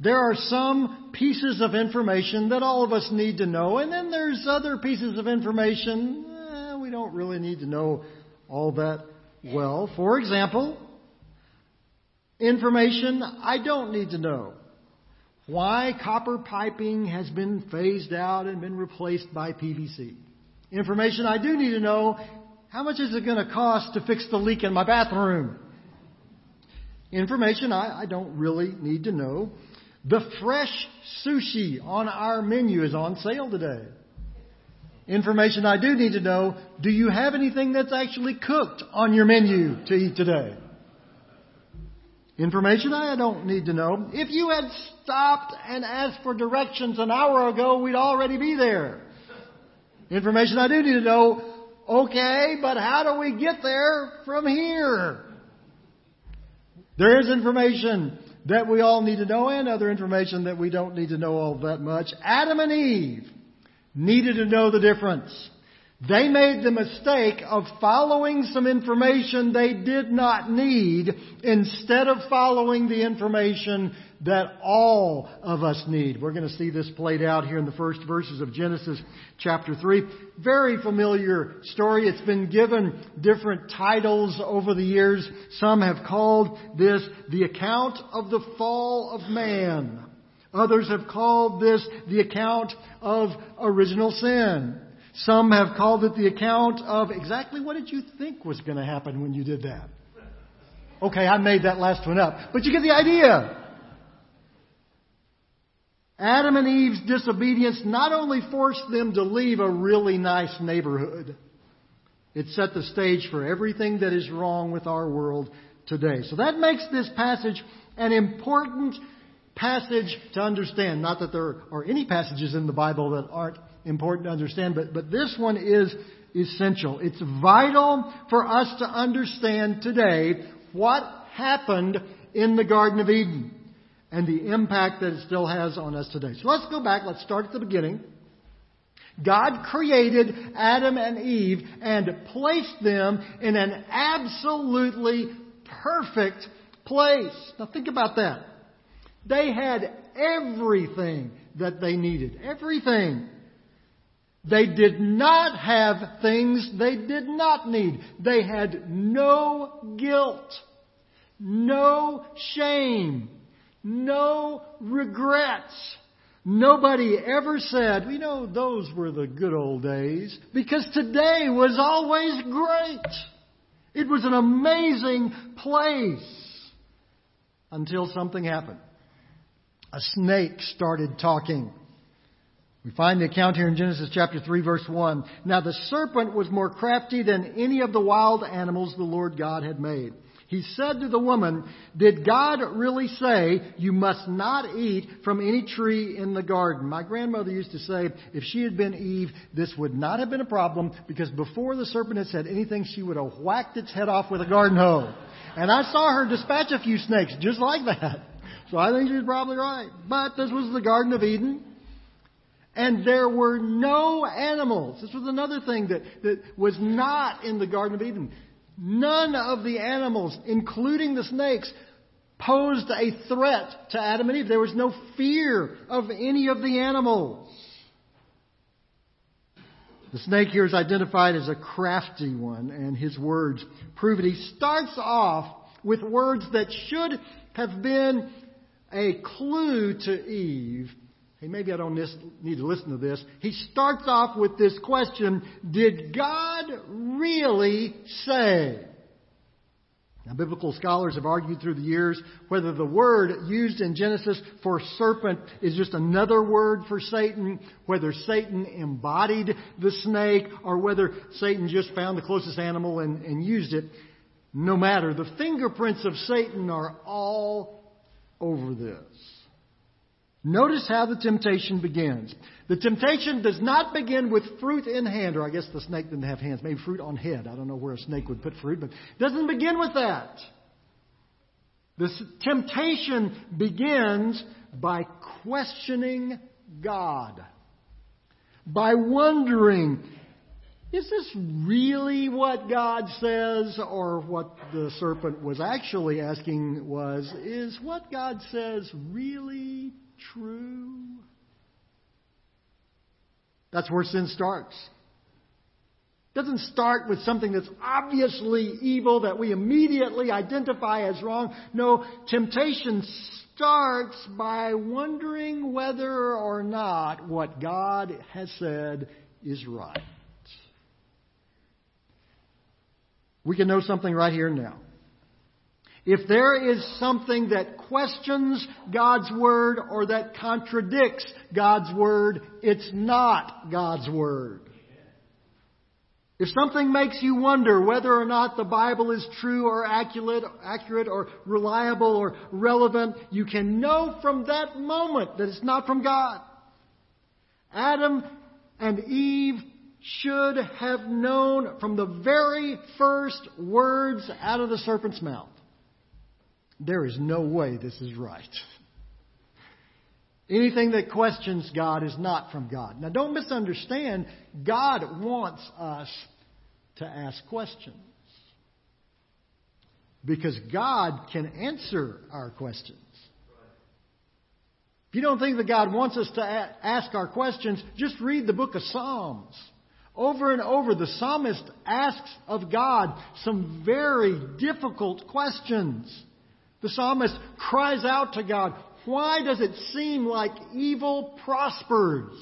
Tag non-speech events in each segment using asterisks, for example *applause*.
There are some pieces of information that all of us need to know, and then there's other pieces of information eh, we don't really need to know all that well. For example, information I don't need to know. Why copper piping has been phased out and been replaced by PVC. Information I do need to know. How much is it going to cost to fix the leak in my bathroom? Information I, I don't really need to know. The fresh sushi on our menu is on sale today. Information I do need to know. Do you have anything that's actually cooked on your menu to eat today? Information I don't need to know. If you had stopped and asked for directions an hour ago, we'd already be there. Information I do need to know. Okay, but how do we get there from here? There is information that we all need to know and other information that we don't need to know all that much. Adam and Eve needed to know the difference. They made the mistake of following some information they did not need instead of following the information that all of us need. We're going to see this played out here in the first verses of Genesis chapter 3. Very familiar story. It's been given different titles over the years. Some have called this the account of the fall of man. Others have called this the account of original sin. Some have called it the account of exactly what did you think was going to happen when you did that? Okay, I made that last one up. But you get the idea. Adam and Eve's disobedience not only forced them to leave a really nice neighborhood, it set the stage for everything that is wrong with our world today. So that makes this passage an important passage to understand. Not that there are any passages in the Bible that aren't important to understand, but, but this one is essential. It's vital for us to understand today what happened in the Garden of Eden and the impact that it still has on us today. So let's go back. Let's start at the beginning. God created Adam and Eve and placed them in an absolutely perfect place. Now think about that. They had everything that they needed. Everything. They did not have things they did not need. They had no guilt, no shame, no regrets. Nobody ever said, you know, those were the good old days, because today was always great. It was an amazing place until something happened. A snake started talking. We find the account here in Genesis chapter 3 verse 1. Now the serpent was more crafty than any of the wild animals the Lord God had made. He said to the woman, Did God really say you must not eat from any tree in the garden? My grandmother used to say if she had been Eve, this would not have been a problem because before the serpent had said anything, she would have whacked its head off with a garden hoe. And I saw her dispatch a few snakes just like that. So I think she's probably right. But this was the Garden of Eden. And there were no animals. This was another thing that, that was not in the Garden of Eden. None of the animals, including the snakes, posed a threat to Adam and Eve. There was no fear of any of the animals. The snake here is identified as a crafty one, and his words prove it. He starts off with words that should have been a clue to Eve. Hey, maybe I don't need to listen to this. He starts off with this question Did God really say? Now, biblical scholars have argued through the years whether the word used in Genesis for serpent is just another word for Satan, whether Satan embodied the snake, or whether Satan just found the closest animal and, and used it. No matter, the fingerprints of Satan are all over this. Notice how the temptation begins. The temptation does not begin with fruit in hand, or I guess the snake didn't have hands, maybe fruit on head. I don't know where a snake would put fruit, but it doesn't begin with that. The temptation begins by questioning God, by wondering, is this really what God says? Or what the serpent was actually asking was, is what God says really true? That's where sin starts. It doesn't start with something that's obviously evil that we immediately identify as wrong. No, temptation starts by wondering whether or not what God has said is right. We can know something right here now. If there is something that questions God's Word or that contradicts God's Word, it's not God's Word. If something makes you wonder whether or not the Bible is true or accurate, accurate or reliable or relevant, you can know from that moment that it's not from God. Adam and Eve should have known from the very first words out of the serpent's mouth. There is no way this is right. Anything that questions God is not from God. Now, don't misunderstand. God wants us to ask questions. Because God can answer our questions. If you don't think that God wants us to ask our questions, just read the book of Psalms. Over and over, the psalmist asks of God some very difficult questions. The psalmist cries out to God, Why does it seem like evil prospers?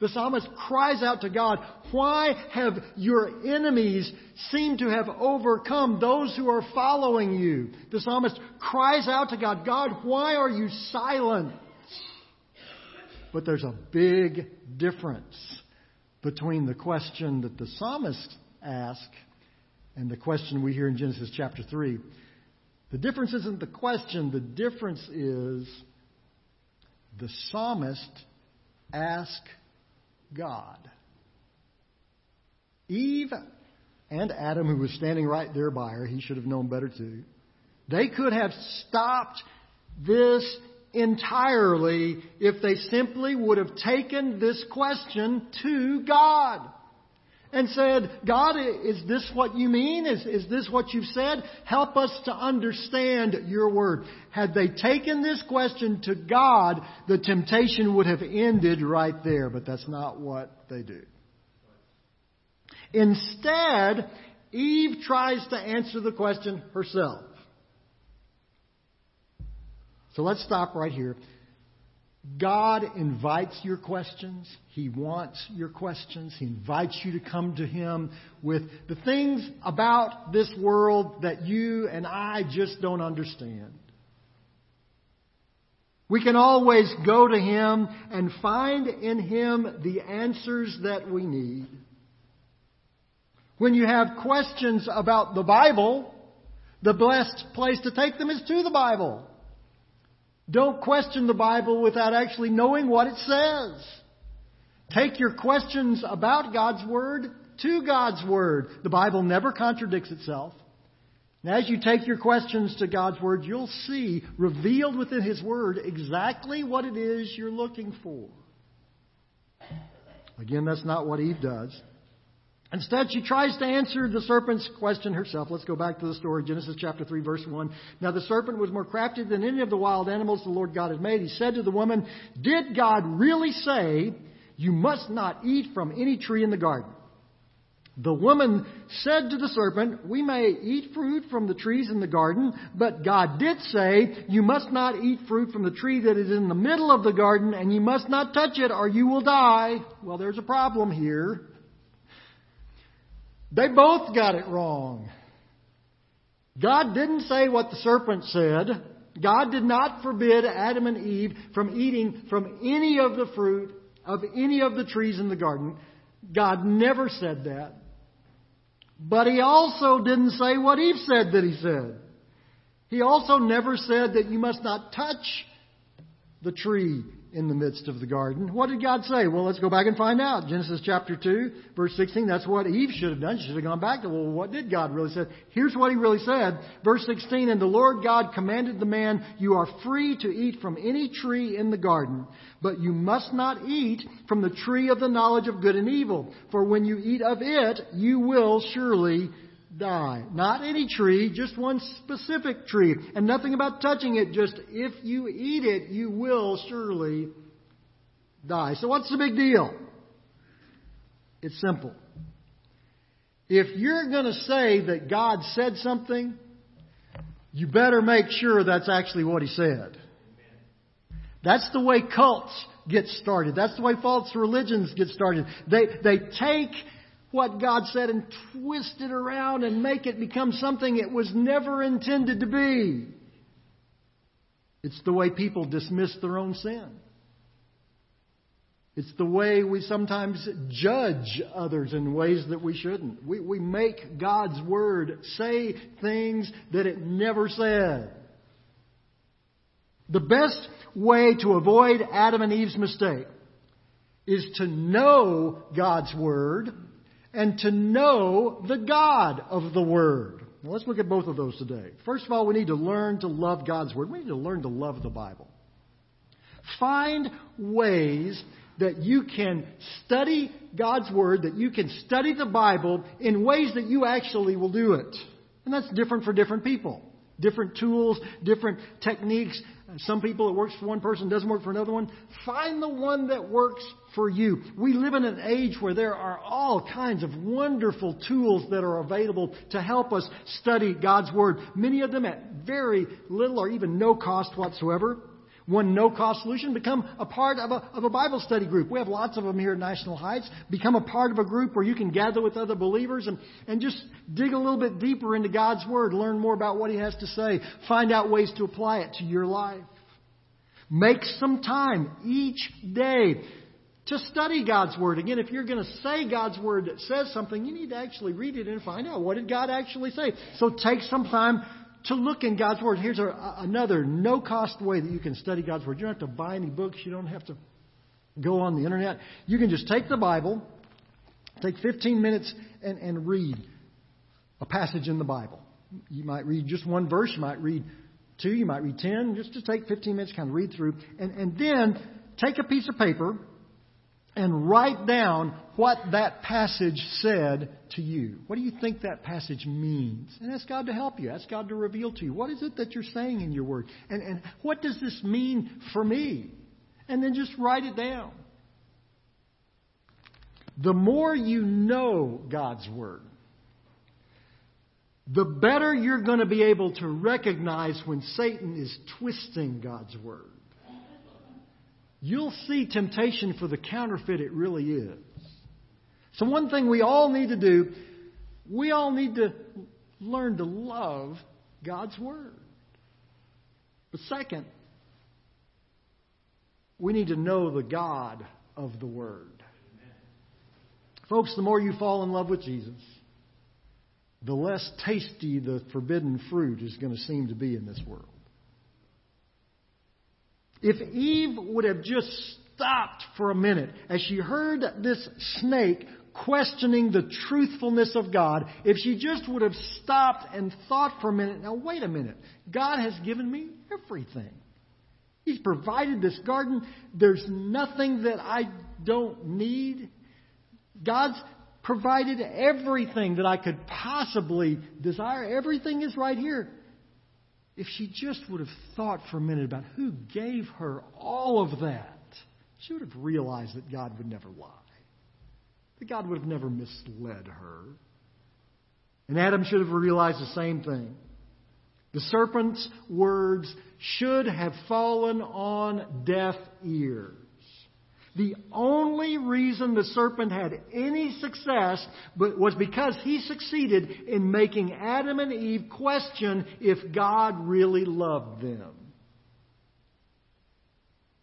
The psalmist cries out to God, Why have your enemies seemed to have overcome those who are following you? The psalmist cries out to God, God, why are you silent? But there's a big difference between the question that the psalmist asks and the question we hear in Genesis chapter 3. The difference isn't the question, the difference is the psalmist asked God. Eve and Adam, who was standing right there by her, he should have known better too. They could have stopped this entirely if they simply would have taken this question to God and said, God, is this what you mean? Is, is this what you've said? Help us to understand your word. Had they taken this question to God, the temptation would have ended right there, but that's not what they do. Instead, Eve tries to answer the question herself. So let's stop right here. God invites your questions. He wants your questions. He invites you to come to Him with the things about this world that you and I just don't understand. We can always go to Him and find in Him the answers that we need. When you have questions about the Bible, the best place to take them is to the Bible. Don't question the Bible without actually knowing what it says. Take your questions about God's Word to God's Word. The Bible never contradicts itself. And as you take your questions to God's Word, you'll see revealed within His Word exactly what it is you're looking for. Again, that's not what Eve does. Instead, she tries to answer the serpent's question herself. Let's go back to the story, Genesis chapter 3, verse 1. Now the serpent was more crafty than any of the wild animals the Lord God had made. He said to the woman, Did God really say, You must not eat from any tree in the garden? The woman said to the serpent, We may eat fruit from the trees in the garden, but God did say, You must not eat fruit from the tree that is in the middle of the garden, and you must not touch it, or you will die. Well, there's a problem here. They both got it wrong. God didn't say what the serpent said. God did not forbid Adam and Eve from eating from any of the fruit of any of the trees in the garden. God never said that. But He also didn't say what Eve said that He said. He also never said that you must not touch the tree in the midst of the garden. What did God say? Well, let's go back and find out. Genesis chapter 2, verse 16. That's what Eve should have done. She should have gone back to, well, what did God really say? Here's what he really said. Verse 16, And the Lord God commanded the man, You are free to eat from any tree in the garden, but you must not eat from the tree of the knowledge of good and evil. For when you eat of it, you will surely die. Not any tree, just one specific tree. And nothing about touching it, just if you eat it, you will surely die. So what's the big deal? It's simple. If you're going to say that God said something, you better make sure that's actually what He said. That's the way cults get started. That's the way false religions get started. They, they take what God said and twist it around and make it become something it was never intended to be. It's the way people dismiss their own sin. It's the way we sometimes judge others in ways that we shouldn't. We, we make God's Word say things that it never said. The best way to avoid Adam and Eve's mistake is to know God's Word and to know the God of the Word. Now let's look at both of those today. First of all, we need to learn to love God's Word. We need to learn to love the Bible. Find ways that you can study God's Word, that you can study the Bible in ways that you actually will do it. And that's different for different people. Different tools, different techniques, some people it works for one person, doesn't work for another one. Find the one that works for you. We live in an age where there are all kinds of wonderful tools that are available to help us study God's Word. Many of them at very little or even no cost whatsoever. One no cost solution, become a part of a, of a Bible study group. We have lots of them here at National Heights. Become a part of a group where you can gather with other believers and, and just dig a little bit deeper into God's Word, learn more about what He has to say, find out ways to apply it to your life. Make some time each day to study God's Word. Again, if you're going to say God's Word that says something, you need to actually read it and find out what did God actually say. So take some time to look in God's Word. Here's a, another no cost way that you can study God's Word. You don't have to buy any books, you don't have to go on the internet. You can just take the Bible, take 15 minutes, and, and read a passage in the Bible. You might read just one verse, you might read two, you might read 10, just to take 15 minutes, kind of read through, and, and then take a piece of paper and write down what that passage said to you. What do you think that passage means? And ask God to help you. Ask God to reveal to you. What is it that you're saying in your word? And, and what does this mean for me? And then just write it down. The more you know God's word, the better you're going to be able to recognize when Satan is twisting God's word you'll see temptation for the counterfeit it really is. So, one thing we all need to do, we all need to learn to love God's Word. But second, we need to know the God of the Word. Folks, the more you fall in love with Jesus, the less tasty the forbidden fruit is going to seem to be in this world. If Eve would have just stopped for a minute as she heard this snake questioning the truthfulness of God, if she just would have stopped and thought for a minute, now wait a minute, God has given me everything. He's provided this garden. There's nothing that I don't need. God's provided everything that I could possibly desire. Everything is right here if she just would have thought for a minute about who gave her all of that, she would have realized that God would never lie. That God would have never misled her. And Adam should have realized the same thing. The serpent's words should have fallen on deaf ears. The only reason the serpent had any success was because he succeeded in making Adam and Eve question if God really loved them.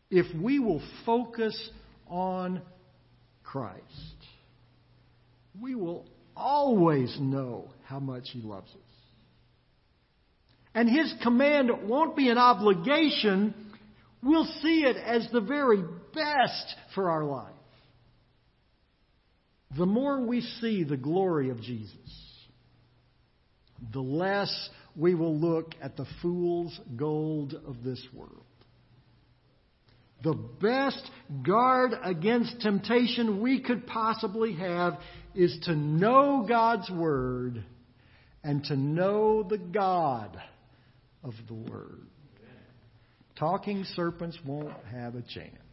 If we will focus on Christ, we will always know how much He loves us. And His command won't be an obligation We'll see it as the very best for our life. The more we see the glory of Jesus, the less we will look at the fool's gold of this world. The best guard against temptation we could possibly have is to know God's Word and to know the God of the Word. Talking serpents won't have a chance.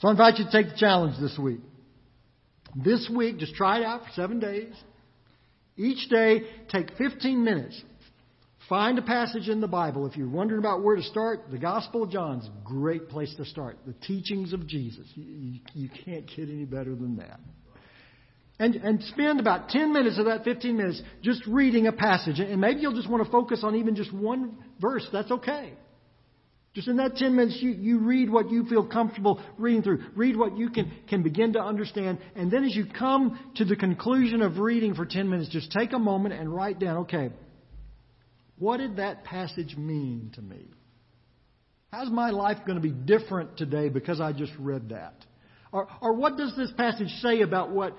So I invite you to take the challenge this week. This week, just try it out for seven days. Each day, take 15 minutes. Find a passage in the Bible. If you're wondering about where to start, the Gospel of John's a great place to start. The teachings of Jesus. You, you, you can't get any better than that. And, and spend about 10 minutes of that 15 minutes just reading a passage. And maybe you'll just want to focus on even just one verse. That's okay. Just in that 10 minutes, you, you read what you feel comfortable reading through. Read what you can, can begin to understand. And then as you come to the conclusion of reading for 10 minutes, just take a moment and write down, okay, what did that passage mean to me? How's my life going to be different today because I just read that? Or, or what does this passage say about what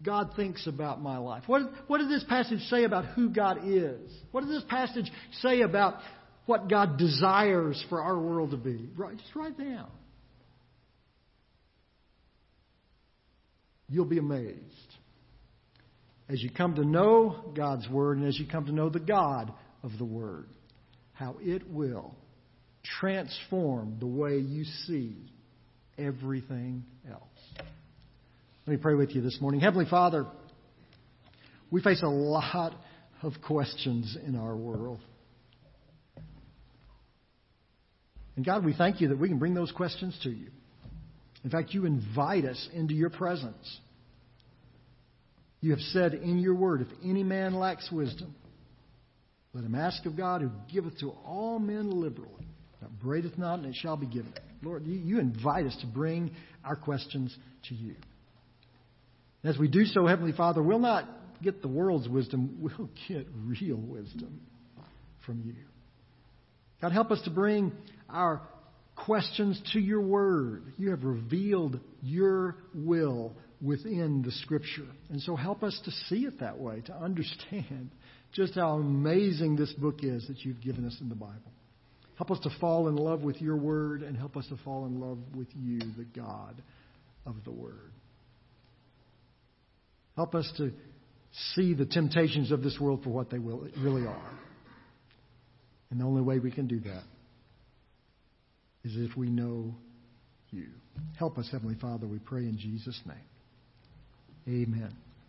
God thinks about my life? What, what does this passage say about who God is? What does this passage say about what God desires for our world to be? Right, just write down. You'll be amazed as you come to know God's Word and as you come to know the God of the Word, how it will transform the way you see everything else. Let me pray with you this morning. Heavenly Father, we face a lot of questions in our world. And God, we thank you that we can bring those questions to you. In fact, you invite us into your presence. You have said in your word, if any man lacks wisdom, let him ask of God who giveth to all men liberally. That braideth not, and it shall be given. Lord, you, invite us to bring our questions to you. As we do so, Heavenly Father, we'll not get the world's wisdom, *laughs* we'll get real wisdom from you. God, help us to bring our questions to your word. You have revealed your will within the Scripture. And so help us to see it that way, to understand just how amazing this book is that you've given us in the Bible. Help us to fall in love with your Word and help us to fall in love with you, the God of the Word. Help us to see the temptations of this world for what they really are. And the only way we can do that is if we know you. Help us, Heavenly Father, we pray in Jesus' name. Amen.